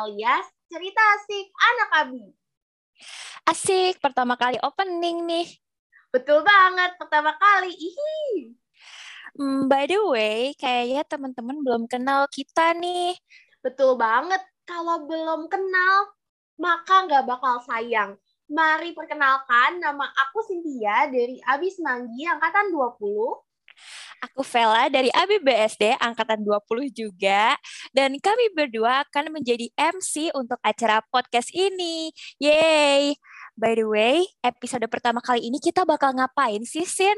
alias cerita asik anak Abi. Asik, pertama kali opening nih. Betul banget, pertama kali. Ihi. Hmm, by the way, kayaknya teman-teman belum kenal kita nih. Betul banget, kalau belum kenal, maka nggak bakal sayang. Mari perkenalkan, nama aku Cynthia dari Abis Manggi, Angkatan 20. Aku Vela dari ABBSD Angkatan 20 juga. Dan kami berdua akan menjadi MC untuk acara podcast ini. Yeay! By the way, episode pertama kali ini kita bakal ngapain sih, Sin?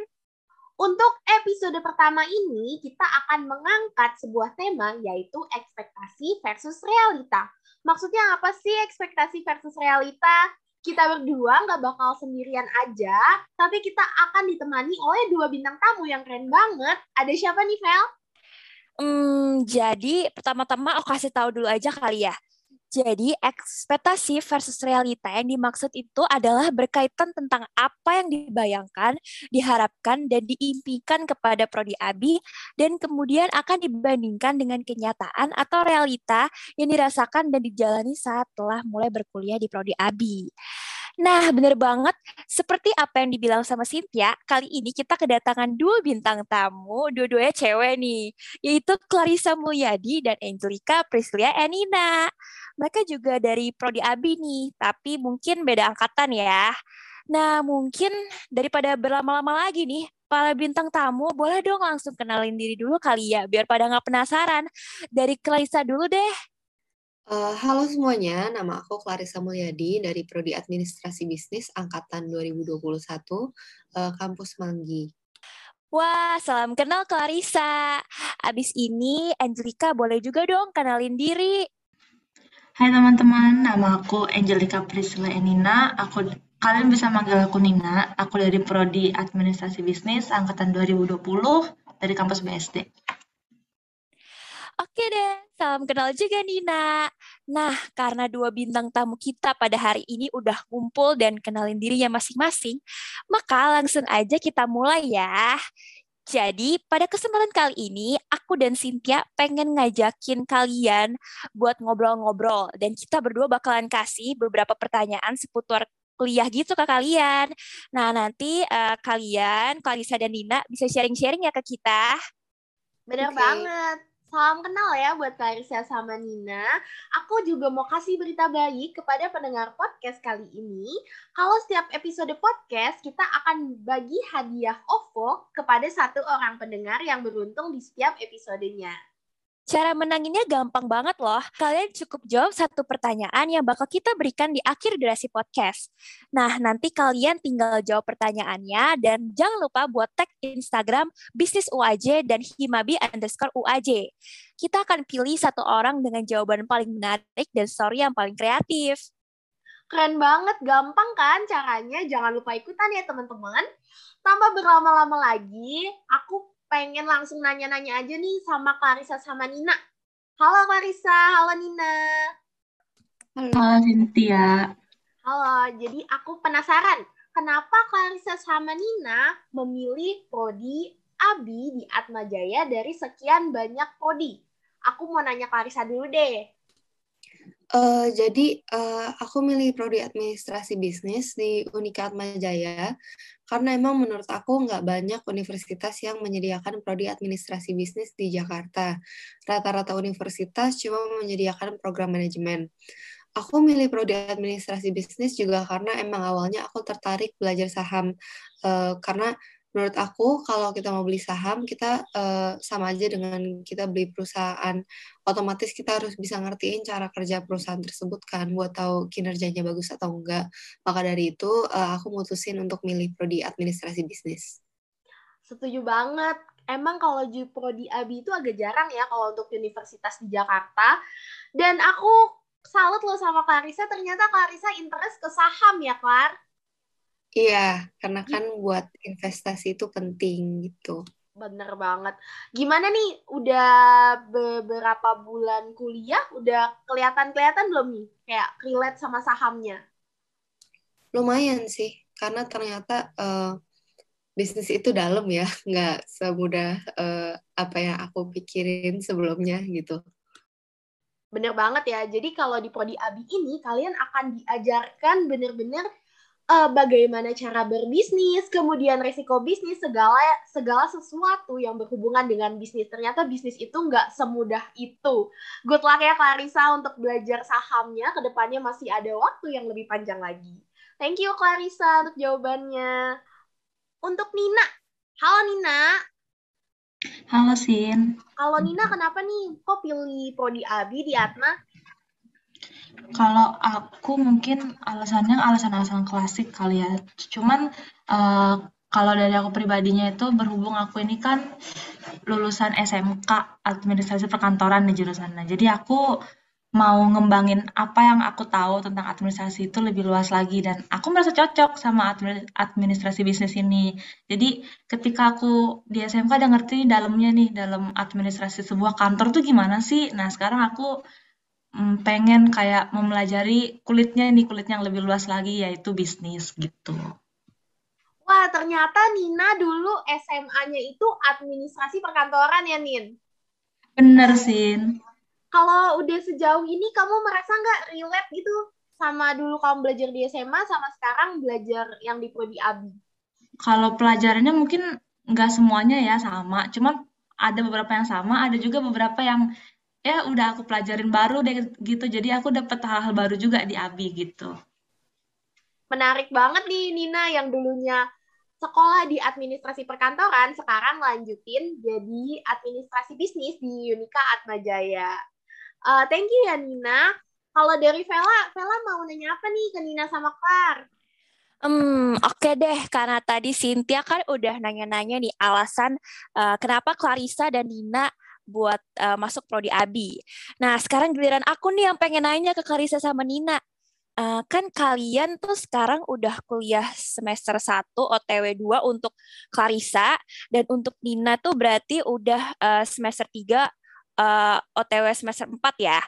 Untuk episode pertama ini, kita akan mengangkat sebuah tema yaitu ekspektasi versus realita. Maksudnya apa sih ekspektasi versus realita? Kita berdua nggak bakal sendirian aja, tapi kita akan ditemani oleh dua bintang tamu yang keren banget. Ada siapa nih, Vel? Hmm, jadi pertama-tama aku kasih tahu dulu aja kali ya. Jadi, ekspektasi versus realita yang dimaksud itu adalah berkaitan tentang apa yang dibayangkan, diharapkan, dan diimpikan kepada prodi abi, dan kemudian akan dibandingkan dengan kenyataan atau realita yang dirasakan dan dijalani saat telah mulai berkuliah di prodi abi. Nah, bener banget. Seperti apa yang dibilang sama Cynthia, kali ini kita kedatangan dua bintang tamu, dua-duanya cewek nih, yaitu Clarissa Mulyadi dan Angelica Priscilia Enina. Mereka juga dari Prodi Abi nih, tapi mungkin beda angkatan ya. Nah, mungkin daripada berlama-lama lagi nih, para bintang tamu, boleh dong langsung kenalin diri dulu kali ya, biar pada nggak penasaran. Dari Clarissa dulu deh. Uh, halo semuanya, nama aku Clarissa Mulyadi dari Prodi Administrasi Bisnis Angkatan 2021, uh, Kampus Manggi. Wah, salam kenal Clarissa. Abis ini Angelica boleh juga dong kenalin diri. Hai teman-teman, nama aku Angelica Priscilla Enina. Aku kalian bisa manggil aku Nina. Aku dari Prodi Administrasi Bisnis Angkatan 2020 dari kampus BSD. Oke deh, salam kenal juga Nina. Nah, karena dua bintang tamu kita pada hari ini udah kumpul dan kenalin dirinya masing-masing, maka langsung aja kita mulai ya. Jadi, pada kesempatan kali ini, aku dan Cynthia pengen ngajakin kalian buat ngobrol-ngobrol. Dan kita berdua bakalan kasih beberapa pertanyaan seputar kuliah gitu ke kalian. Nah, nanti uh, kalian, Clarissa dan Nina, bisa sharing-sharing ya ke kita. Bener okay. banget. Salam kenal ya buat Clarissa sama Nina. Aku juga mau kasih berita baik kepada pendengar podcast kali ini. Kalau setiap episode podcast, kita akan bagi hadiah OVO kepada satu orang pendengar yang beruntung di setiap episodenya. Cara menanginnya gampang banget loh. Kalian cukup jawab satu pertanyaan yang bakal kita berikan di akhir durasi podcast. Nah, nanti kalian tinggal jawab pertanyaannya dan jangan lupa buat tag Instagram bisnis UAJ dan himabi underscore UAJ. Kita akan pilih satu orang dengan jawaban paling menarik dan story yang paling kreatif. Keren banget, gampang kan caranya? Jangan lupa ikutan ya teman-teman. Tambah berlama-lama lagi, aku pengen langsung nanya-nanya aja nih sama Clarissa sama Nina. Halo Clarissa, halo Nina. Halo, Cynthia. Halo, jadi aku penasaran, kenapa Clarissa sama Nina memilih prodi Abi di Atma Jaya dari sekian banyak prodi? Aku mau nanya Clarissa dulu deh. Uh, jadi uh, aku milih prodi administrasi bisnis di Unika Atmajaya karena emang menurut aku nggak banyak universitas yang menyediakan prodi administrasi bisnis di Jakarta. Rata-rata universitas cuma menyediakan program manajemen. Aku milih prodi administrasi bisnis juga karena emang awalnya aku tertarik belajar saham uh, karena menurut aku kalau kita mau beli saham kita uh, sama aja dengan kita beli perusahaan. Otomatis kita harus bisa ngertiin cara kerja perusahaan tersebut kan buat tahu kinerjanya bagus atau enggak. Maka dari itu uh, aku mutusin untuk milih prodi administrasi bisnis. Setuju banget. Emang kalau di prodi abi itu agak jarang ya kalau untuk universitas di Jakarta. Dan aku salut loh sama Clarissa. Ternyata Clarissa interest ke saham ya Clar Iya, karena kan buat investasi itu penting gitu. Bener banget. Gimana nih, udah beberapa bulan kuliah, udah kelihatan-kelihatan belum nih? Kayak relate sama sahamnya? Lumayan sih, karena ternyata uh, bisnis itu dalam ya, nggak semudah uh, apa yang aku pikirin sebelumnya gitu. Bener banget ya. Jadi kalau di Prodi Abi ini kalian akan diajarkan bener-bener uh, bagaimana cara berbisnis, kemudian resiko bisnis, segala segala sesuatu yang berhubungan dengan bisnis. Ternyata bisnis itu nggak semudah itu. Good luck ya Clarissa untuk belajar sahamnya. Ke depannya masih ada waktu yang lebih panjang lagi. Thank you Clarissa untuk jawabannya. Untuk Nina. Halo Nina. Halo Sin. Kalau Nina kenapa nih kok pilih prodi Abi di Atma? Kalau aku mungkin alasannya alasan-alasan klasik kali ya. Cuman uh, kalau dari aku pribadinya itu berhubung aku ini kan lulusan SMK administrasi perkantoran di jurusannya. Jadi aku mau ngembangin apa yang aku tahu tentang administrasi itu lebih luas lagi dan aku merasa cocok sama administrasi bisnis ini. Jadi ketika aku di SMK udah ngerti dalamnya nih dalam administrasi sebuah kantor tuh gimana sih. Nah sekarang aku mm, pengen kayak mempelajari kulitnya nih kulitnya yang lebih luas lagi yaitu bisnis gitu. Wah ternyata Nina dulu SMA-nya itu administrasi perkantoran ya Nin? Bener sih kalau udah sejauh ini kamu merasa nggak relate gitu sama dulu kamu belajar di SMA sama sekarang belajar yang di Prodi Abi? Kalau pelajarannya mungkin nggak semuanya ya sama, cuma ada beberapa yang sama, ada juga beberapa yang ya udah aku pelajarin baru deh gitu, jadi aku dapat hal-hal baru juga di Abi gitu. Menarik banget nih Nina yang dulunya sekolah di administrasi perkantoran, sekarang lanjutin jadi administrasi bisnis di Unika Atmajaya. Uh, thank you ya Nina. Kalau dari Vela, Vela mau nanya apa nih ke Nina sama Klar? Hmm, oke okay deh, karena tadi Cynthia kan udah nanya-nanya nih alasan uh, kenapa Clarissa dan Nina buat uh, masuk prodi Abi. Nah, sekarang giliran aku nih yang pengen nanya ke Clarissa sama Nina. Uh, kan kalian tuh sekarang udah kuliah semester 1 OTW 2 untuk Clarissa dan untuk Nina tuh berarti udah uh, semester 3 uh, OTW semester 4 ya.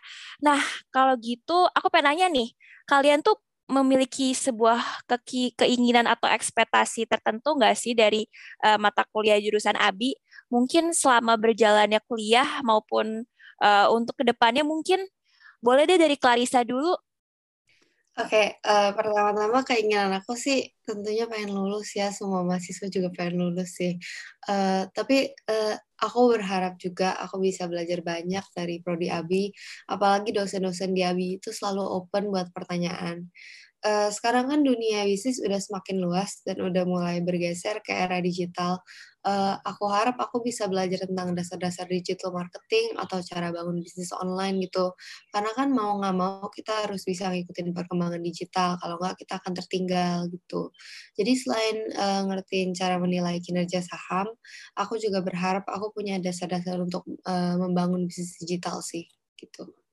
Nah, kalau gitu aku pengen nanya nih, kalian tuh memiliki sebuah ke keinginan atau ekspektasi tertentu nggak sih dari uh, mata kuliah jurusan ABI? Mungkin selama berjalannya kuliah maupun uh, untuk ke depannya mungkin boleh deh dari Clarissa dulu Oke, okay, uh, pertama-tama keinginan aku sih tentunya pengen lulus ya, semua mahasiswa juga pengen lulus sih. Uh, tapi uh, aku berharap juga aku bisa belajar banyak dari Prodi Abi, apalagi dosen-dosen di Abi itu selalu open buat pertanyaan. Uh, sekarang kan dunia bisnis udah semakin luas dan udah mulai bergeser ke era digital uh, aku harap aku bisa belajar tentang dasar-dasar digital marketing atau cara bangun bisnis online gitu. Karena kan mau nggak mau kita harus bisa ngikutin perkembangan digital, kalau nggak kita akan tertinggal gitu. Jadi selain uh, ngertiin cara menilai kinerja saham, aku juga berharap aku punya dasar-dasar untuk uh, membangun bisnis digital sih gitu.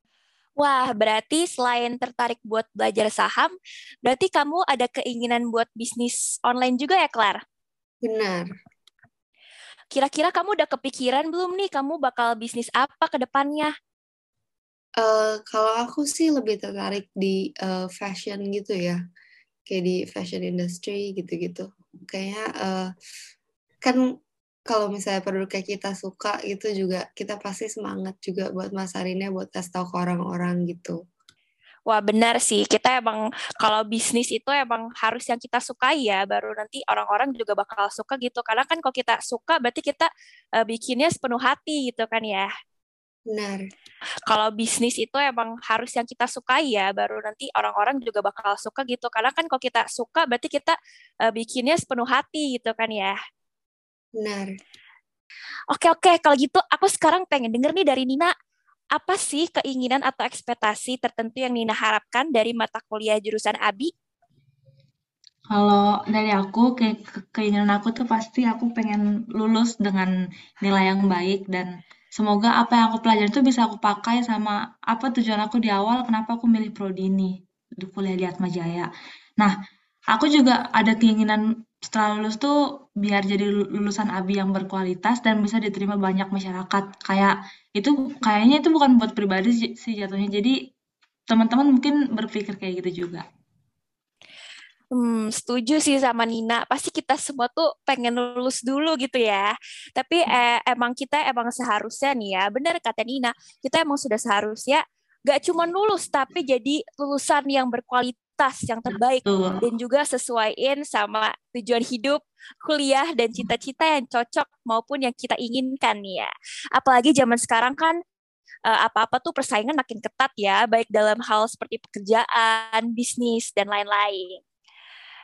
Wah, berarti selain tertarik buat belajar saham, berarti kamu ada keinginan buat bisnis online juga ya, Claire? Benar. Kira-kira kamu udah kepikiran belum nih kamu bakal bisnis apa ke depannya? Uh, kalau aku sih lebih tertarik di uh, fashion gitu ya, kayak di fashion industry gitu-gitu. Kayaknya uh, kan kalau misalnya produk kayak kita suka itu juga kita pasti semangat juga buat masarinnya, buat kasih tahu ke orang-orang gitu. Wah benar sih, kita emang kalau bisnis itu emang harus yang kita sukai ya, baru nanti orang-orang juga bakal suka gitu. Karena kan kalau kita suka berarti kita uh, bikinnya sepenuh hati gitu kan ya. Benar. Kalau bisnis itu emang harus yang kita sukai ya, baru nanti orang-orang juga bakal suka gitu. Karena kan kalau kita suka berarti kita uh, bikinnya sepenuh hati gitu kan ya. Benar. Oke oke, kalau gitu aku sekarang pengen denger nih dari Nina apa sih keinginan atau ekspektasi tertentu yang Nina harapkan dari mata kuliah jurusan ABI? Kalau dari aku, ke keinginan aku tuh pasti aku pengen lulus dengan nilai yang baik dan semoga apa yang aku pelajari tuh bisa aku pakai sama apa tujuan aku di awal, kenapa aku milih prodi ini di kuliah di Atmajaya. Nah, aku juga ada keinginan setelah lulus tuh biar jadi lulusan ABI yang berkualitas dan bisa diterima banyak masyarakat. Kayak itu kayaknya itu bukan buat pribadi sih jatuhnya. Jadi teman-teman mungkin berpikir kayak gitu juga. Hmm, setuju sih sama Nina. Pasti kita semua tuh pengen lulus dulu gitu ya. Tapi eh, emang kita emang seharusnya nih ya, benar kata Nina, kita emang sudah seharusnya gak cuma lulus tapi jadi lulusan yang berkualitas yang terbaik Betul. dan juga sesuaiin sama tujuan hidup kuliah dan cita-cita yang cocok maupun yang kita inginkan nih ya apalagi zaman sekarang kan uh, apa-apa tuh persaingan makin ketat ya baik dalam hal seperti pekerjaan bisnis dan lain-lain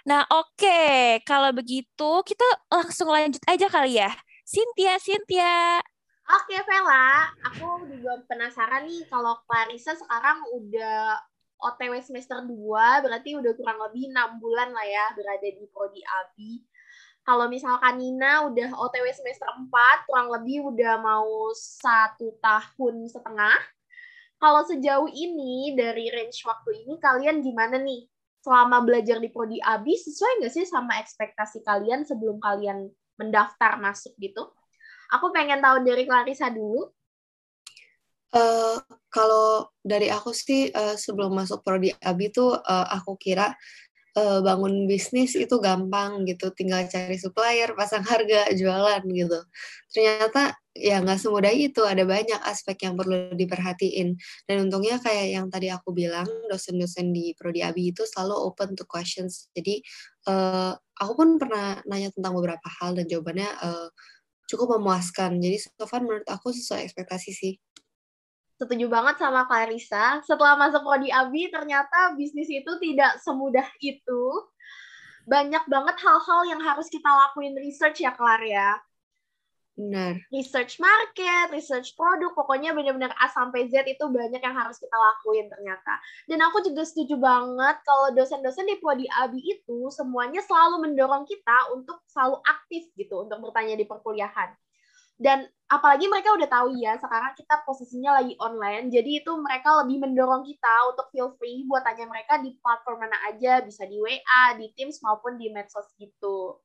nah oke okay. kalau begitu kita langsung lanjut aja kali ya Cynthia Cynthia Oke, Vela. Aku juga penasaran nih kalau Clarissa sekarang udah OTW semester 2, berarti udah kurang lebih 6 bulan lah ya berada di Prodi Abi. Kalau misalkan Nina udah OTW semester 4, kurang lebih udah mau satu tahun setengah. Kalau sejauh ini, dari range waktu ini, kalian gimana nih? Selama belajar di Prodi Abi, sesuai nggak sih sama ekspektasi kalian sebelum kalian mendaftar masuk gitu? Aku pengen tahu dari Clarissa dulu. Uh, kalau dari aku sih uh, sebelum masuk prodi abi tuh uh, aku kira uh, bangun bisnis itu gampang gitu, tinggal cari supplier, pasang harga, jualan gitu. Ternyata ya nggak semudah itu, ada banyak aspek yang perlu diperhatiin. Dan untungnya kayak yang tadi aku bilang, dosen-dosen di prodi abi itu selalu open to questions. Jadi uh, aku pun pernah nanya tentang beberapa hal dan jawabannya uh, cukup memuaskan. Jadi so far menurut aku sesuai ekspektasi sih. Setuju banget sama Clarissa. Setelah masuk prodi Abi, ternyata bisnis itu tidak semudah itu. Banyak banget hal-hal yang harus kita lakuin research ya, Clar ya. Benar. Research market, research produk, pokoknya benar-benar A sampai Z itu banyak yang harus kita lakuin ternyata. Dan aku juga setuju banget kalau dosen-dosen di Prodi Abi itu semuanya selalu mendorong kita untuk selalu aktif gitu untuk bertanya di perkuliahan. Dan apalagi mereka udah tahu ya sekarang kita posisinya lagi online, jadi itu mereka lebih mendorong kita untuk feel free buat tanya mereka di platform mana aja, bisa di WA, di Teams maupun di medsos gitu.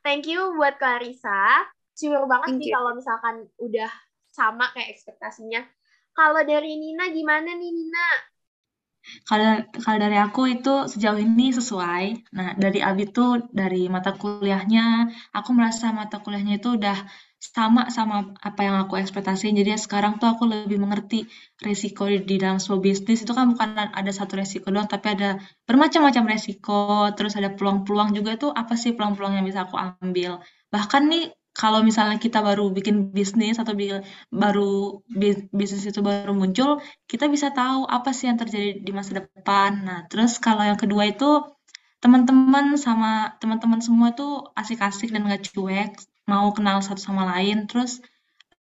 Thank you buat Clarissa sure banget sih kalau misalkan udah sama kayak ekspektasinya. Kalau dari Nina gimana nih Nina? Kalau kalau dari aku itu sejauh ini sesuai. Nah, dari Abi tuh dari mata kuliahnya, aku merasa mata kuliahnya itu udah sama sama apa yang aku ekspektasiin. Jadi ya sekarang tuh aku lebih mengerti resiko di, di dalam sebuah bisnis itu kan bukan ada satu resiko doang, tapi ada bermacam-macam resiko. Terus ada peluang-peluang juga tuh apa sih peluang-peluang yang bisa aku ambil. Bahkan nih kalau misalnya kita baru bikin bisnis atau baru bisnis itu baru muncul, kita bisa tahu apa sih yang terjadi di masa depan. Nah, terus kalau yang kedua itu teman-teman sama teman-teman semua tuh asik-asik dan gak cuek, mau kenal satu sama lain. Terus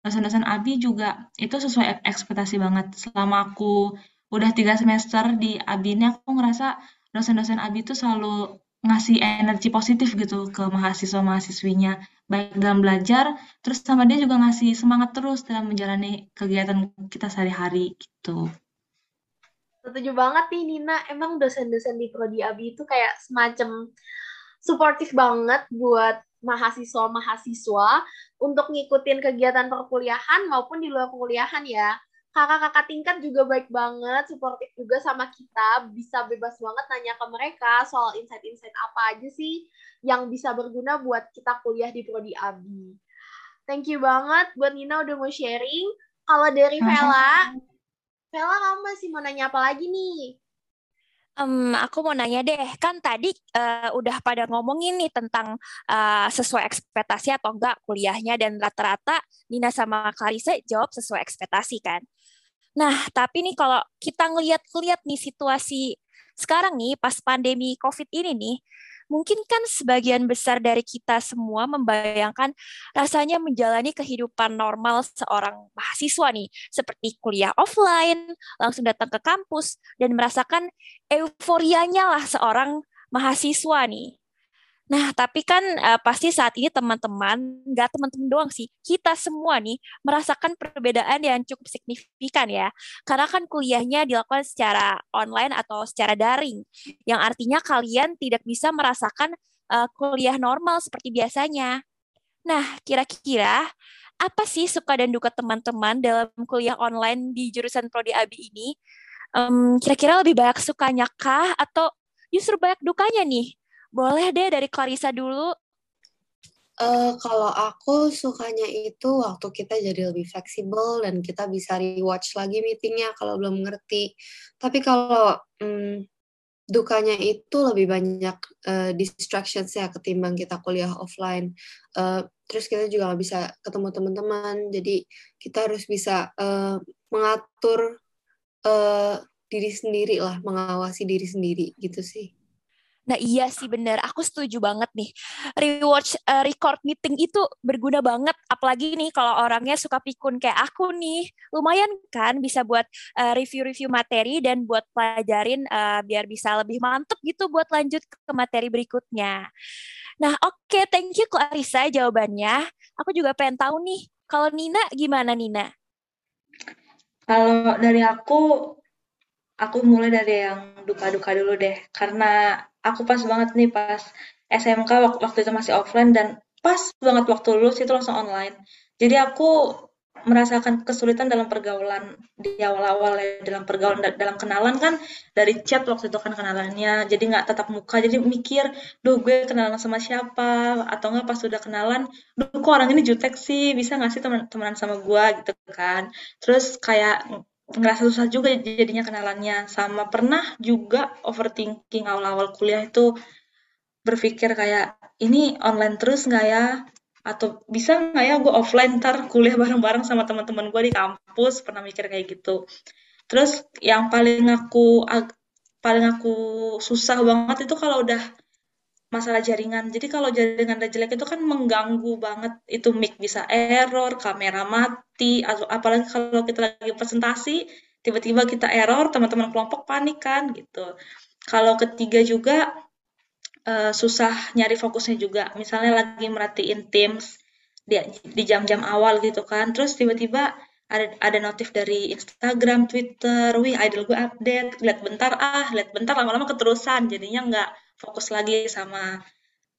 dosen-dosen Abi juga itu sesuai ekspektasi banget. Selama aku udah tiga semester di Abi ini, aku ngerasa dosen-dosen Abi itu selalu ngasih energi positif gitu ke mahasiswa-mahasiswinya baik dalam belajar, terus sama dia juga ngasih semangat terus dalam menjalani kegiatan kita sehari-hari gitu. Setuju banget nih Nina, emang dosen-dosen di Prodi Abi itu kayak semacam suportif banget buat mahasiswa-mahasiswa untuk ngikutin kegiatan perkuliahan maupun di luar perkuliahan ya. Kakak-kakak tingkat juga baik banget, suportif juga sama kita, bisa bebas banget nanya ke mereka soal insight-insight apa aja sih yang bisa berguna buat kita kuliah di Prodi Abi. Thank you banget buat Nina udah mau sharing. Kalau dari Vela, Vela kamu masih mau nanya apa lagi nih? Um, aku mau nanya deh, kan tadi uh, udah pada ngomongin nih tentang uh, sesuai ekspektasi atau enggak kuliahnya dan rata-rata Nina sama Clarissa jawab sesuai ekspektasi kan. Nah, tapi nih kalau kita ngeliat-ngeliat nih situasi sekarang nih pas pandemi COVID ini nih, mungkin kan sebagian besar dari kita semua membayangkan rasanya menjalani kehidupan normal seorang mahasiswa nih, seperti kuliah offline, langsung datang ke kampus, dan merasakan euforianya lah seorang mahasiswa nih. Nah, tapi kan uh, pasti saat ini teman-teman, nggak teman-teman doang sih, kita semua nih merasakan perbedaan yang cukup signifikan ya. Karena kan kuliahnya dilakukan secara online atau secara daring, yang artinya kalian tidak bisa merasakan uh, kuliah normal seperti biasanya. Nah, kira-kira apa sih suka dan duka teman-teman dalam kuliah online di jurusan Prodi Abi ini? Um, kira-kira lebih banyak sukanya kah atau justru banyak dukanya nih? Boleh deh dari Clarissa dulu. Uh, kalau aku sukanya itu waktu kita jadi lebih fleksibel dan kita bisa rewatch lagi meetingnya kalau belum ngerti. Tapi kalau um, dukanya itu lebih banyak uh, distractions ya ketimbang kita kuliah offline. Uh, terus kita juga nggak bisa ketemu teman-teman, jadi kita harus bisa uh, mengatur uh, diri sendiri lah, mengawasi diri sendiri gitu sih. Nah iya sih bener, aku setuju banget nih. Rewatch uh, record meeting itu berguna banget, apalagi nih kalau orangnya suka pikun kayak aku nih. Lumayan kan bisa buat uh, review-review materi dan buat pelajarin uh, biar bisa lebih mantep gitu buat lanjut ke materi berikutnya. Nah oke, okay, thank you Clarissa jawabannya. Aku juga pengen tahu nih, kalau Nina gimana Nina? Kalau dari aku, aku mulai dari yang duka-duka dulu deh. Karena aku pas banget nih pas SMK waktu itu masih offline dan pas banget waktu lulus itu langsung online. Jadi aku merasakan kesulitan dalam pergaulan di awal-awal ya, dalam pergaulan dalam kenalan kan dari chat waktu itu kan kenalannya jadi nggak tetap muka jadi mikir duh gue kenalan sama siapa atau nggak pas sudah kenalan duh kok orang ini jutek sih bisa nggak sih teman teman sama gue gitu kan terus kayak ngerasa susah juga jadinya kenalannya. Sama pernah juga overthinking awal-awal kuliah itu berpikir kayak ini online terus nggak ya? Atau bisa nggak ya gue offline ntar kuliah bareng-bareng sama teman-teman gue di kampus? Pernah mikir kayak gitu. Terus yang paling aku paling aku susah banget itu kalau udah masalah jaringan. Jadi kalau jaringan jelek itu kan mengganggu banget. Itu mic bisa error, kamera mati, atau apalagi kalau kita lagi presentasi, tiba-tiba kita error, teman-teman kelompok panik kan gitu. Kalau ketiga juga uh, susah nyari fokusnya juga. Misalnya lagi merhatiin Teams di di jam-jam awal gitu kan, terus tiba-tiba ada ada notif dari Instagram, Twitter, wih idol gue update, lihat bentar ah, lihat bentar lama-lama keterusan, jadinya nggak fokus lagi sama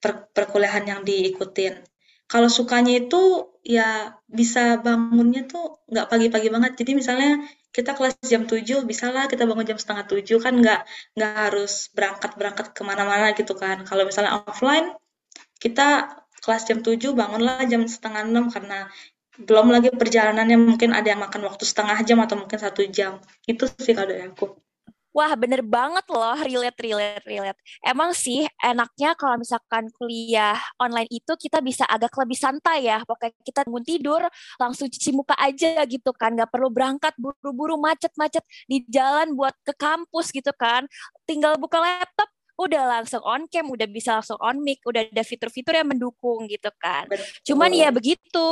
per perkuliahan yang diikutin. Kalau sukanya itu ya bisa bangunnya tuh nggak pagi-pagi banget. Jadi misalnya kita kelas jam 7, bisa lah kita bangun jam setengah 7 kan nggak nggak harus berangkat-berangkat ke mana-mana gitu kan. Kalau misalnya offline, kita kelas jam 7 bangunlah jam setengah 6 karena belum lagi perjalanannya mungkin ada yang makan waktu setengah jam atau mungkin satu jam. Itu sih kalau dari aku. Wah, bener banget loh, relate, relate, relate. Emang sih enaknya kalau misalkan kuliah online itu kita bisa agak lebih santai ya. Pokoknya kita bangun tidur, langsung cuci muka aja gitu kan. Nggak perlu berangkat buru-buru macet-macet di jalan buat ke kampus gitu kan. Tinggal buka laptop, udah langsung on cam, udah bisa langsung on mic, udah ada fitur-fitur yang mendukung gitu kan. Betul. Cuman ya begitu,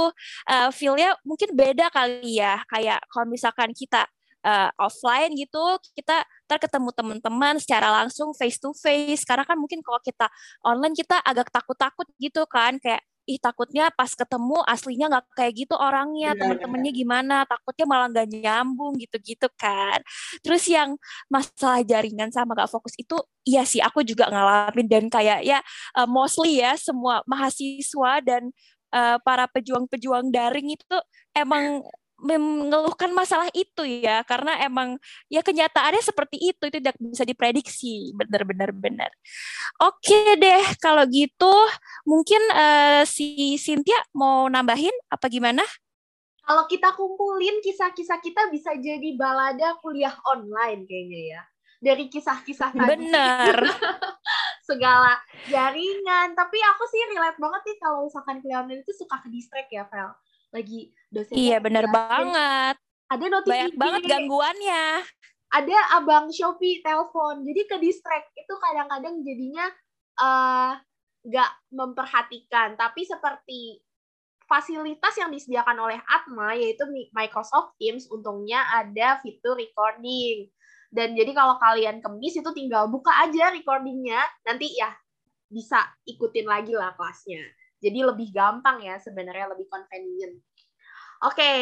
uh, feel-nya mungkin beda kali ya. Kayak kalau misalkan kita uh, offline gitu kita ntar ketemu teman-teman secara langsung face to face. Karena kan mungkin kalau kita online kita agak takut-takut gitu kan kayak ih takutnya pas ketemu aslinya nggak kayak gitu orangnya teman-temannya gimana takutnya malah nggak nyambung gitu-gitu kan. Terus yang masalah jaringan sama gak fokus itu iya sih aku juga ngalamin. Dan kayak ya uh, mostly ya semua mahasiswa dan uh, para pejuang-pejuang daring itu emang mengeluhkan masalah itu ya karena emang ya kenyataannya seperti itu itu tidak bisa diprediksi benar-benar benar. Oke deh kalau gitu mungkin uh, si Cynthia mau nambahin apa gimana? Kalau kita kumpulin kisah-kisah kita bisa jadi balada kuliah online kayaknya ya. Dari kisah-kisah tadi. Bener. Segala jaringan. Tapi aku sih relate banget nih kalau misalkan kuliah online itu suka ke distract ya, Vel lagi dosen iya bener banget. ada notifikasi banyak banget gangguannya. Ada abang Shopee telepon jadi ke distract. Itu kadang-kadang jadinya eh, nggak uh, memperhatikan. Tapi seperti fasilitas yang disediakan oleh Atma yaitu Microsoft Teams untungnya ada fitur recording. Dan jadi kalau kalian kemis itu tinggal buka aja recordingnya. Nanti ya bisa ikutin lagi lah kelasnya jadi lebih gampang ya sebenarnya lebih convenient. Oke, okay,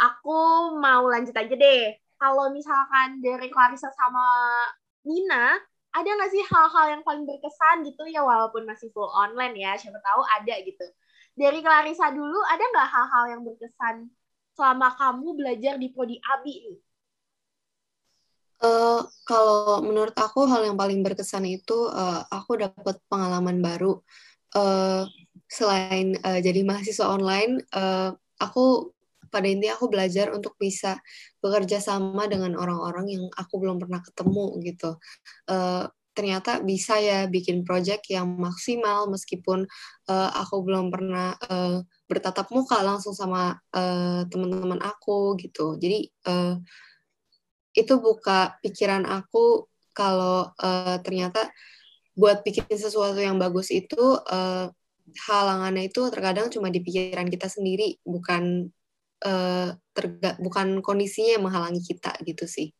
aku mau lanjut aja deh. Kalau misalkan dari Clarissa sama Nina, ada nggak sih hal-hal yang paling berkesan gitu ya walaupun masih full online ya, siapa tahu ada gitu. Dari Clarissa dulu, ada nggak hal-hal yang berkesan selama kamu belajar di Prodi Abi nih? Uh, kalau menurut aku hal yang paling berkesan itu uh, aku dapat pengalaman baru. Uh, selain uh, jadi mahasiswa online, uh, aku pada intinya aku belajar untuk bisa bekerja sama dengan orang-orang yang aku belum pernah ketemu gitu. Uh, ternyata bisa ya bikin project yang maksimal meskipun uh, aku belum pernah uh, bertatap muka langsung sama uh, teman-teman aku gitu. Jadi uh, itu buka pikiran aku kalau uh, ternyata buat bikin sesuatu yang bagus itu uh, halangannya itu terkadang cuma di pikiran kita sendiri, bukan uh, terga bukan kondisinya yang menghalangi kita gitu sih.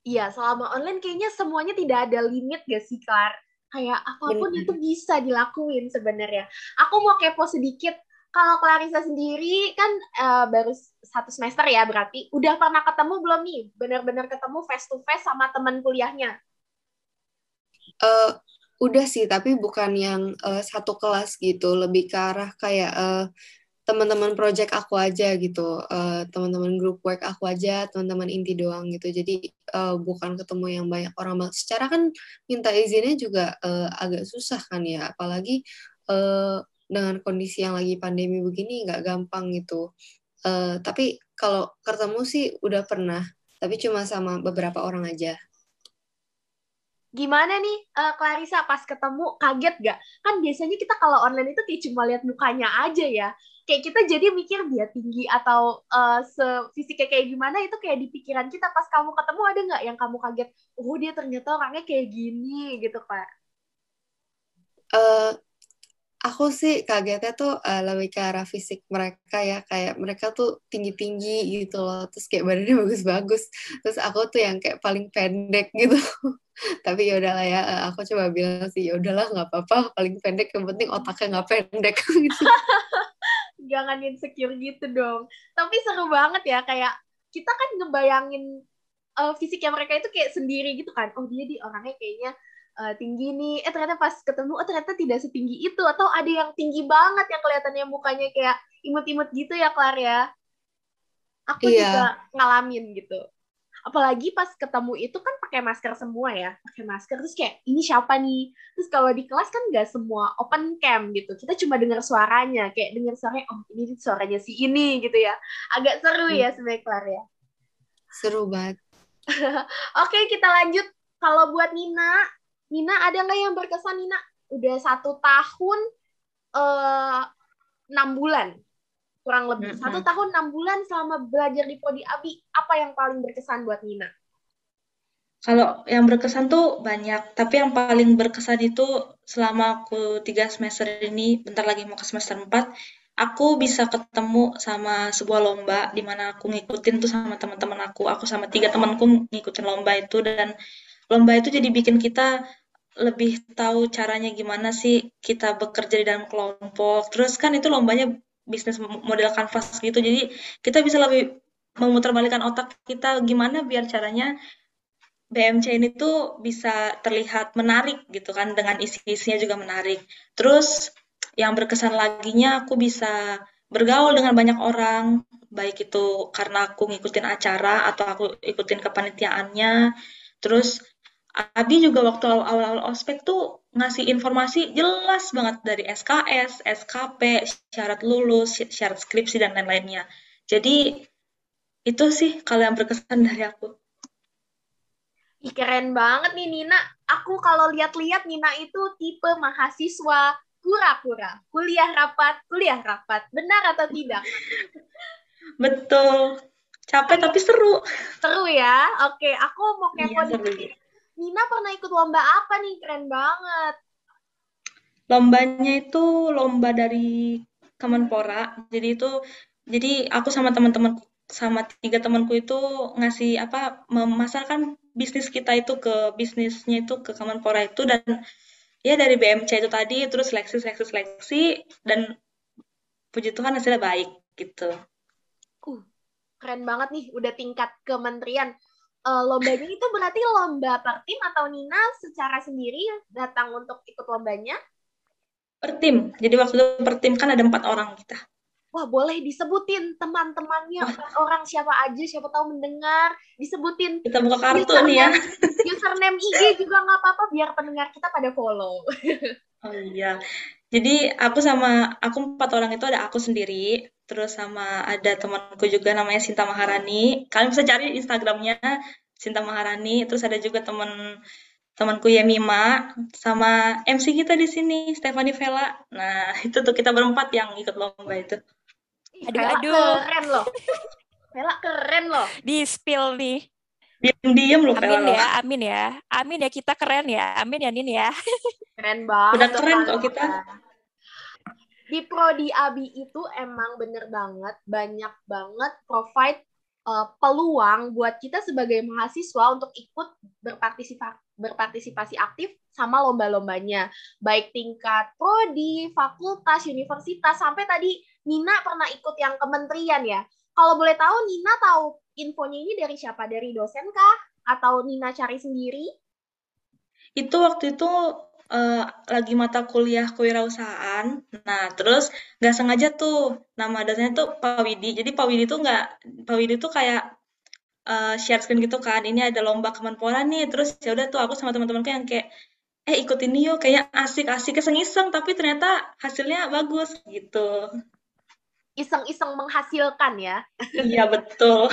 Iya, selama online kayaknya semuanya tidak ada limit gak sih, Klar? Kayak apa pun Benar. itu bisa dilakuin sebenarnya. Aku mau kepo sedikit. Kalau Clarissa sendiri kan uh, baru satu semester ya berarti. Udah pernah ketemu belum nih? Benar-benar ketemu face to face sama teman kuliahnya? Uh, udah sih, tapi bukan yang uh, satu kelas gitu. Lebih ke arah kayak uh, teman-teman project aku aja gitu, uh, teman-teman group work aku aja, teman-teman inti doang gitu. Jadi uh, bukan ketemu yang banyak orang. Secara kan minta izinnya juga uh, agak susah kan ya, apalagi uh, dengan kondisi yang lagi pandemi begini nggak gampang gitu. Uh, tapi kalau ketemu sih udah pernah, tapi cuma sama beberapa orang aja. Gimana nih uh, Clarissa pas ketemu kaget gak? Kan biasanya kita kalau online itu kayak cuma lihat mukanya aja ya. Kayak kita jadi mikir dia tinggi atau uh, sefisiknya kayak gimana itu kayak di pikiran kita. Pas kamu ketemu ada nggak yang kamu kaget? Oh dia ternyata orangnya kayak gini gitu pak uh, aku sih kagetnya tuh uh, lebih ke arah fisik mereka ya kayak mereka tuh tinggi tinggi gitu loh terus kayak badannya bagus bagus terus aku tuh yang kayak paling pendek gitu. Tapi ya udahlah ya aku coba bilang sih ya udahlah nggak apa-apa paling pendek yang penting otaknya nggak pendek. Gitu jangan insecure gitu dong. Tapi seru banget ya kayak kita kan ngebayangin uh, fisiknya mereka itu kayak sendiri gitu kan. Oh dia di orangnya kayaknya uh, tinggi nih. Eh ternyata pas ketemu oh ternyata tidak setinggi itu. Atau ada yang tinggi banget yang kelihatannya mukanya kayak imut-imut gitu ya Clara ya? Aku iya. juga ngalamin gitu. Apalagi pas ketemu itu kan pakai masker semua ya. Pakai masker terus kayak ini siapa nih? Terus kalau di kelas kan nggak semua open cam gitu. Kita cuma dengar suaranya. Kayak dengar suaranya oh ini suaranya si ini gitu ya. Agak seru ya hmm. sebenarnya Clara ya. Seru banget. Oke kita lanjut. Kalau buat Nina Nina ada nggak yang berkesan Nina udah satu tahun eh, enam uh, bulan kurang lebih mm-hmm. satu tahun enam bulan selama belajar di Prodi Abi apa yang paling berkesan buat Nina? Kalau yang berkesan tuh banyak, tapi yang paling berkesan itu selama aku tiga semester ini, bentar lagi mau ke semester empat, aku bisa ketemu sama sebuah lomba di mana aku ngikutin tuh sama teman-teman aku, aku sama tiga temanku ngikutin lomba itu dan lomba itu jadi bikin kita lebih tahu caranya gimana sih kita bekerja di dalam kelompok. Terus kan itu lombanya bisnis model kanvas gitu. Jadi kita bisa lebih memutarbalikkan otak kita gimana biar caranya BMC ini tuh bisa terlihat menarik gitu kan dengan isi-isinya juga menarik. Terus yang berkesan laginya aku bisa bergaul dengan banyak orang, baik itu karena aku ngikutin acara atau aku ikutin kepanitiaannya. Terus Abi juga waktu awal-awal ospek tuh ngasih informasi jelas banget dari SKS, SKP, syarat lulus, syarat skripsi dan lain-lainnya. Jadi itu sih kalau yang berkesan dari aku. Ih, keren banget nih Nina. Aku kalau lihat-lihat Nina itu tipe mahasiswa kura-kura. Kuliah rapat, kuliah rapat. Benar atau tidak? Betul. Capek tapi seru. Seru ya? Oke, aku mau kepo iya, Nina pernah ikut lomba apa nih? Keren banget. Lombanya itu lomba dari Kemenpora. Jadi itu jadi aku sama teman-teman sama tiga temanku itu ngasih apa memasarkan bisnis kita itu ke bisnisnya itu ke Kemenpora itu dan ya dari BMC itu tadi terus seleksi seleksi seleksi dan puji Tuhan hasilnya baik gitu. Uh, keren banget nih udah tingkat kementerian uh, lombanya itu berarti lomba per tim atau Nina secara sendiri datang untuk ikut lombanya? Per tim. Jadi waktu itu per tim kan ada empat orang kita. Wah, boleh disebutin teman-temannya empat orang siapa aja, siapa tahu mendengar, disebutin. Kita buka kartu nih ya. Username IG juga nggak apa-apa biar pendengar kita pada follow. oh iya. Jadi aku sama aku empat orang itu ada aku sendiri, terus sama ada temanku juga namanya Sinta Maharani. Kalian bisa cari Instagramnya Sinta Maharani. Terus ada juga teman temanku Yemima sama MC kita di sini Stefani Vela. Nah itu tuh kita berempat yang ikut lomba itu. Aduh aduh keren loh. Vela keren loh. Di spill nih. Diam-diam loh Amin ya, amin ya. Amin ya kita keren ya. Amin ya Nin ya. Keren banget. Udah keren kok kita. Di Prodi Abi itu emang bener banget, banyak banget provide uh, peluang buat kita sebagai mahasiswa untuk ikut berpartisipasi berpartisipasi aktif sama lomba-lombanya, baik tingkat prodi, fakultas, universitas, sampai tadi Nina pernah ikut yang kementerian ya. Kalau boleh tahu, Nina tahu infonya ini dari siapa? Dari dosen kah? Atau Nina cari sendiri? Itu waktu itu uh, lagi mata kuliah kewirausahaan. Nah, terus nggak sengaja tuh nama dosennya tuh Pak Widi. Jadi Pak Widi tuh nggak, Pak Widi tuh kayak uh, share screen gitu kan. Ini ada lomba kemenpora nih. Terus ya udah tuh aku sama teman-temanku yang kayak eh ikut ini yuk kayak asik-asik iseng-iseng tapi ternyata hasilnya bagus gitu iseng-iseng menghasilkan ya. Iya betul.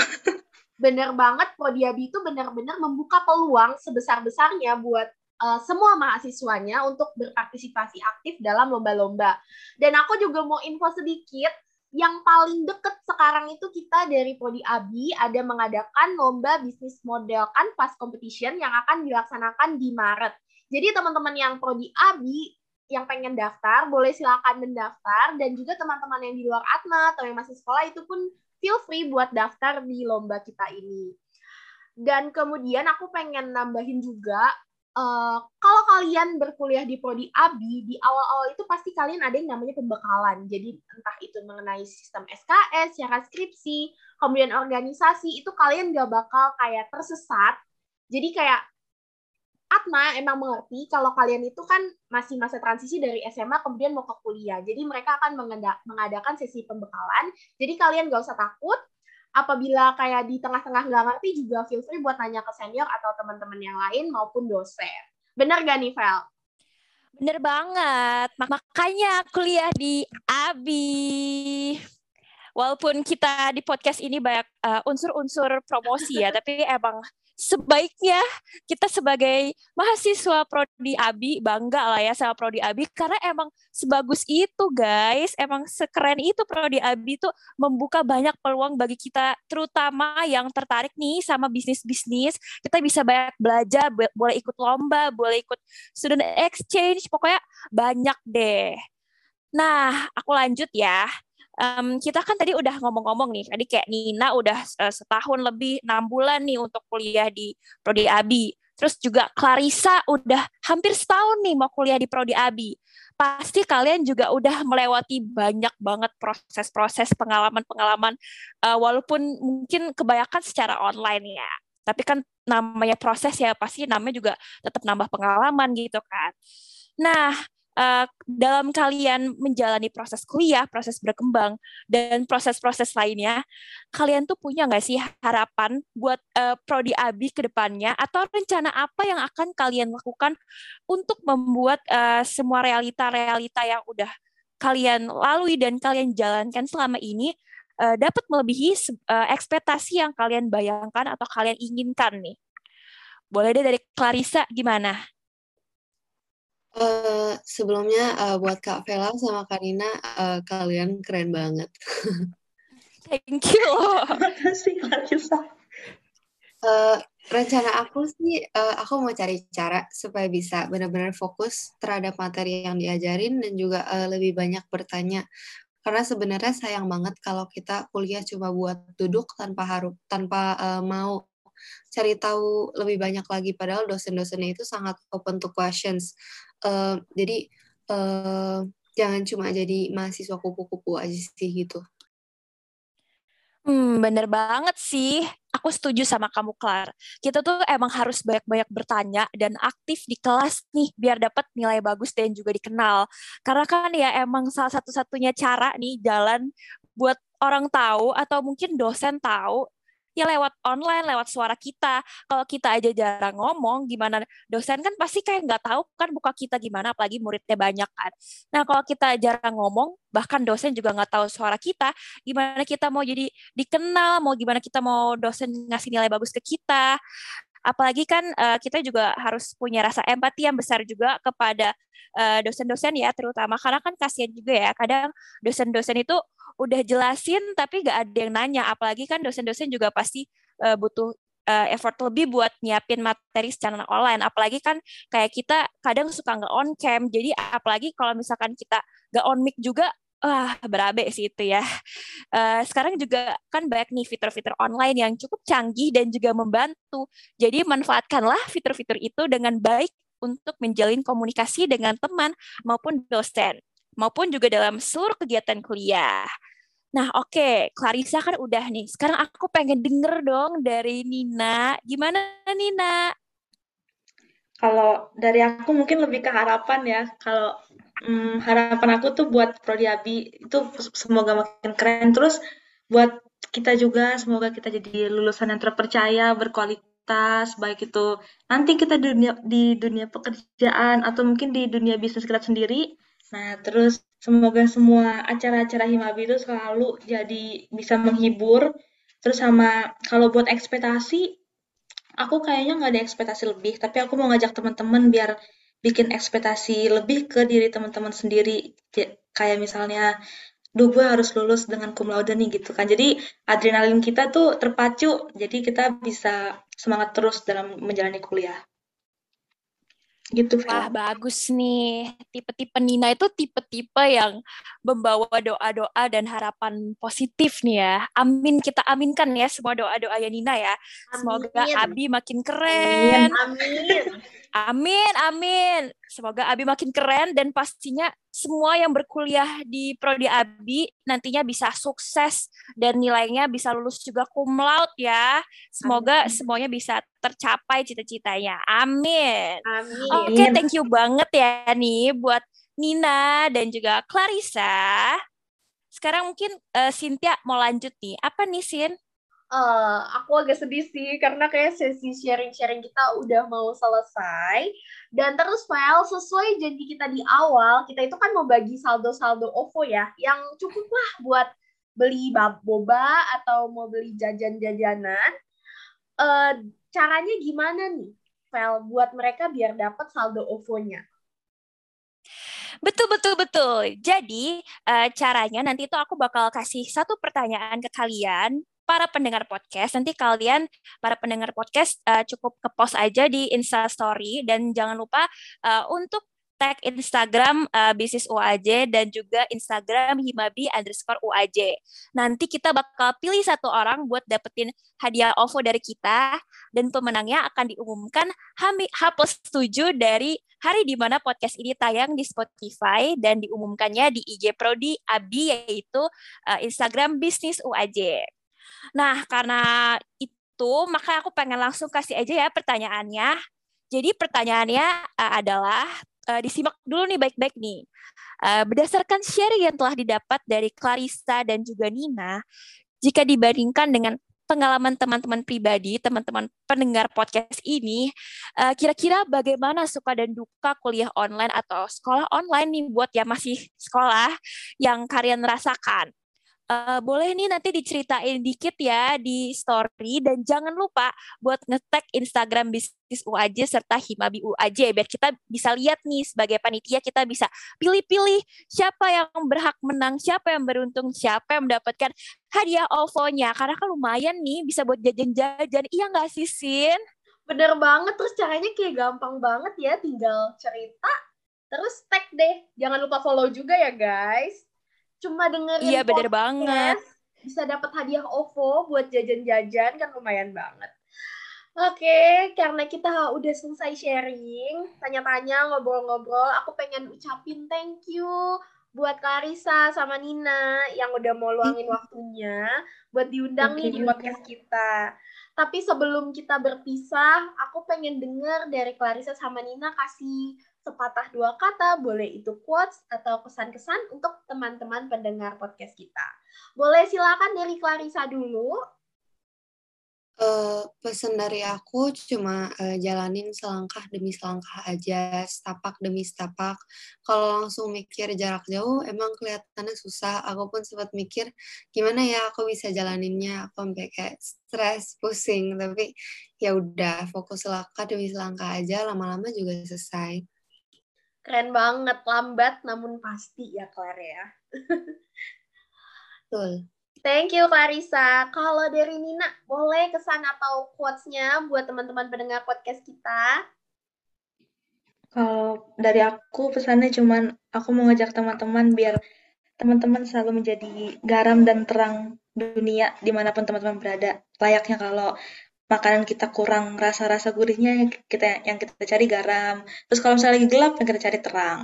Bener banget Prodiabi itu benar-benar membuka peluang sebesar-besarnya buat uh, semua mahasiswanya untuk berpartisipasi aktif dalam lomba-lomba. Dan aku juga mau info sedikit, yang paling deket sekarang itu kita dari Prodi Abi ada mengadakan lomba bisnis model kan pas competition yang akan dilaksanakan di Maret. Jadi teman-teman yang Prodi Abi yang pengen daftar boleh silakan mendaftar dan juga teman-teman yang di luar Atma atau yang masih sekolah itu pun feel free buat daftar di lomba kita ini. Dan kemudian aku pengen nambahin juga uh, kalau kalian berkuliah di prodi ABI di awal-awal itu pasti kalian ada yang namanya pembekalan. Jadi entah itu mengenai sistem SKS, syarat skripsi, kemudian organisasi itu kalian gak bakal kayak tersesat. Jadi kayak Atma emang mengerti kalau kalian itu kan masih masa transisi dari SMA kemudian mau ke kuliah. Jadi mereka akan mengadakan sesi pembekalan. Jadi kalian gak usah takut. Apabila kayak di tengah-tengah nggak ngerti juga feel free buat nanya ke senior atau teman-teman yang lain maupun dosen. Bener gak nih, Vel? Bener banget. Makanya kuliah di ABI. Walaupun kita di podcast ini banyak uh, unsur-unsur promosi ya, tapi emang sebaiknya kita sebagai mahasiswa prodi Abi bangga lah ya sama prodi Abi karena emang sebagus itu guys, emang sekeren itu prodi Abi itu membuka banyak peluang bagi kita terutama yang tertarik nih sama bisnis-bisnis. Kita bisa banyak belajar, boleh ikut lomba, boleh ikut student exchange, pokoknya banyak deh. Nah, aku lanjut ya um, kita kan tadi udah ngomong-ngomong nih, tadi kayak Nina udah uh, setahun lebih enam bulan nih untuk kuliah di Prodi Abi. Terus juga Clarissa udah hampir setahun nih mau kuliah di Prodi Abi. Pasti kalian juga udah melewati banyak banget proses-proses pengalaman-pengalaman, uh, walaupun mungkin kebanyakan secara online ya. Tapi kan namanya proses ya pasti namanya juga tetap nambah pengalaman gitu kan. Nah, uh, dalam kalian menjalani proses kuliah, proses berkembang, dan proses-proses lainnya, kalian tuh punya nggak sih harapan buat uh, prodi abi ke depannya, atau rencana apa yang akan kalian lakukan untuk membuat uh, semua realita-realita yang udah kalian lalui dan kalian jalankan selama ini uh, dapat melebihi uh, ekspektasi yang kalian bayangkan atau kalian inginkan nih. Boleh deh dari Clarissa gimana? Uh, sebelumnya uh, buat Kak Vela sama Karina, uh, kalian keren banget. Thank you. Makasih Clarissa. Uh, rencana aku sih, uh, aku mau cari cara supaya bisa benar-benar fokus terhadap materi yang diajarin dan juga uh, lebih banyak bertanya. Karena sebenarnya sayang banget kalau kita kuliah cuma buat duduk tanpa harus tanpa uh, mau cari tahu lebih banyak lagi padahal dosen-dosennya itu sangat open to questions uh, jadi uh, jangan cuma jadi mahasiswa kupu-kupu aja sih gitu Hmm, bener banget sih. Aku setuju sama kamu, Klar. Kita tuh emang harus banyak-banyak bertanya dan aktif di kelas nih, biar dapat nilai bagus dan juga dikenal. Karena kan ya emang salah satu-satunya cara nih jalan buat orang tahu atau mungkin dosen tahu ya lewat online, lewat suara kita. Kalau kita aja jarang ngomong, gimana dosen kan pasti kayak nggak tahu kan buka kita gimana, apalagi muridnya banyak kan. Nah kalau kita jarang ngomong, bahkan dosen juga nggak tahu suara kita, gimana kita mau jadi dikenal, mau gimana kita mau dosen ngasih nilai bagus ke kita. Apalagi kan uh, kita juga harus punya rasa empati yang besar juga kepada dosen dosen-dosen ya, terutama. Karena kan kasihan juga ya, kadang dosen-dosen itu udah jelasin tapi gak ada yang nanya. Apalagi kan dosen-dosen juga pasti uh, butuh uh, effort lebih buat nyiapin materi secara online. Apalagi kan kayak kita kadang suka nggak on cam. Jadi apalagi kalau misalkan kita nggak on mic juga Wah, berabe sih itu ya. Uh, sekarang juga kan banyak nih fitur-fitur online yang cukup canggih dan juga membantu. Jadi manfaatkanlah fitur-fitur itu dengan baik untuk menjalin komunikasi dengan teman maupun dosen maupun juga dalam seluruh kegiatan kuliah. Nah, oke, okay. Clarissa kan udah nih. Sekarang aku pengen denger dong dari Nina. Gimana Nina? Kalau dari aku mungkin lebih ke harapan ya. Kalau hmm, harapan aku tuh buat Prodi Abi itu semoga makin keren. Terus buat kita juga semoga kita jadi lulusan yang terpercaya, berkualitas, baik itu nanti kita di dunia, di dunia pekerjaan atau mungkin di dunia bisnis kita sendiri Nah, terus semoga semua acara-acara Himabi itu selalu jadi bisa menghibur. Terus sama kalau buat ekspektasi, aku kayaknya nggak ada ekspektasi lebih, tapi aku mau ngajak teman-teman biar bikin ekspektasi lebih ke diri teman-teman sendiri. Kayak misalnya, duh gue harus lulus dengan cum laude nih gitu kan. Jadi adrenalin kita tuh terpacu, jadi kita bisa semangat terus dalam menjalani kuliah gitu Wah bagus nih. Tipe-tipe Nina itu tipe-tipe yang membawa doa-doa dan harapan positif nih ya. Amin kita aminkan ya semua doa-doa ya Nina ya. Amin. semoga Abi makin keren. Amin. Amin amin semoga Abi makin keren dan pastinya semua yang berkuliah di prodi Abi nantinya bisa sukses dan nilainya bisa lulus juga cum laude ya. Semoga Amin. semuanya bisa tercapai cita-citanya. Amin. Amin. Oke, okay, thank you banget ya nih buat Nina dan juga Clarissa. Sekarang mungkin uh, Cynthia mau lanjut nih. Apa nih, Sin? Uh, aku agak sedih sih karena kayak sesi sharing-sharing kita udah mau selesai. Dan terus file sesuai janji kita di awal kita itu kan mau bagi saldo-saldo OVO ya yang cukup lah buat beli boba atau mau beli jajan-jajanan. Uh, caranya gimana nih file buat mereka biar dapat saldo OVO-nya? Betul betul betul. Jadi uh, caranya nanti itu aku bakal kasih satu pertanyaan ke kalian para pendengar podcast. Nanti kalian para pendengar podcast uh, cukup ke post aja di Insta Story dan jangan lupa uh, untuk tag Instagram uh, bisnis UAJ dan juga Instagram himabi underscore UAJ. Nanti kita bakal pilih satu orang buat dapetin hadiah OVO dari kita dan pemenangnya akan diumumkan H plus 7 dari hari di mana podcast ini tayang di Spotify dan diumumkannya di IG Prodi Abi yaitu Instagram bisnis UAJ. Nah, karena itu, maka aku pengen langsung kasih aja ya pertanyaannya. Jadi pertanyaannya uh, adalah, uh, disimak dulu nih baik-baik nih. Uh, berdasarkan sharing yang telah didapat dari Clarissa dan juga Nina, jika dibandingkan dengan pengalaman teman-teman pribadi, teman-teman pendengar podcast ini, kira-kira bagaimana suka dan duka kuliah online atau sekolah online nih buat yang masih sekolah yang kalian rasakan? Uh, boleh nih nanti diceritain dikit ya di story dan jangan lupa buat ngetek Instagram bisnis UAJ serta Himabi UAJ biar kita bisa lihat nih sebagai panitia kita bisa pilih-pilih siapa yang berhak menang, siapa yang beruntung, siapa yang mendapatkan hadiah OVO-nya karena kan lumayan nih bisa buat jajan-jajan. Iya nggak sih, Sin? Bener banget, terus caranya kayak gampang banget ya, tinggal cerita, terus tag deh. Jangan lupa follow juga ya guys cuma dengerin iya bener banget. bisa dapat hadiah OVO buat jajan-jajan kan lumayan banget. Oke, karena kita udah selesai sharing, tanya-tanya, ngobrol-ngobrol, aku pengen ucapin thank you buat Clarissa sama Nina yang udah mau luangin waktunya buat diundang okay, nih di podcast kita. Tapi sebelum kita berpisah, aku pengen denger dari Clarissa sama Nina kasih sepatah dua kata, boleh itu quotes atau kesan-kesan untuk teman-teman pendengar podcast kita. Boleh silakan dari Clarissa dulu. Uh, pesan dari aku cuma uh, jalanin selangkah demi selangkah aja, setapak demi setapak. Kalau langsung mikir jarak jauh, emang kelihatannya susah. Aku pun sempat mikir, gimana ya aku bisa jalaninnya. Aku sampai kayak stres, pusing. Tapi ya udah, fokus selangkah demi selangkah aja, lama-lama juga selesai. Keren banget, lambat namun pasti ya Claire ya. Betul. Thank you Clarissa. Kalau dari Nina, boleh kesan atau quotes-nya buat teman-teman pendengar podcast kita? Kalau dari aku pesannya cuman aku mau ngajak teman-teman biar teman-teman selalu menjadi garam dan terang dunia di mana pun teman-teman berada. Layaknya kalau makanan kita kurang rasa-rasa gurihnya kita yang kita cari garam. Terus kalau misalnya lagi gelap yang kita cari terang.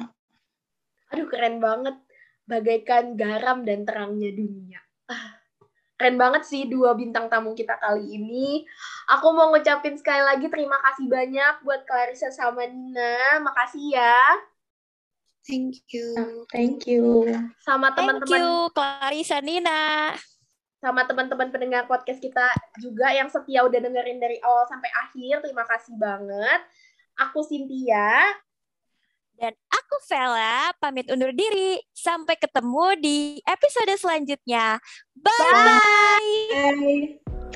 Aduh keren banget. Bagaikan garam dan terangnya dunia. Keren banget sih dua bintang tamu kita kali ini. Aku mau ngucapin sekali lagi terima kasih banyak buat Clarissa sama Nina. Makasih ya. Thank you. Thank you. Sama teman-teman. Thank you Clarissa Nina. Sama teman-teman pendengar podcast kita juga yang setia udah dengerin dari awal sampai akhir. Terima kasih banget. Aku Cynthia. Dan aku Vela, pamit undur diri. Sampai ketemu di episode selanjutnya. Bye! Bye! Bye.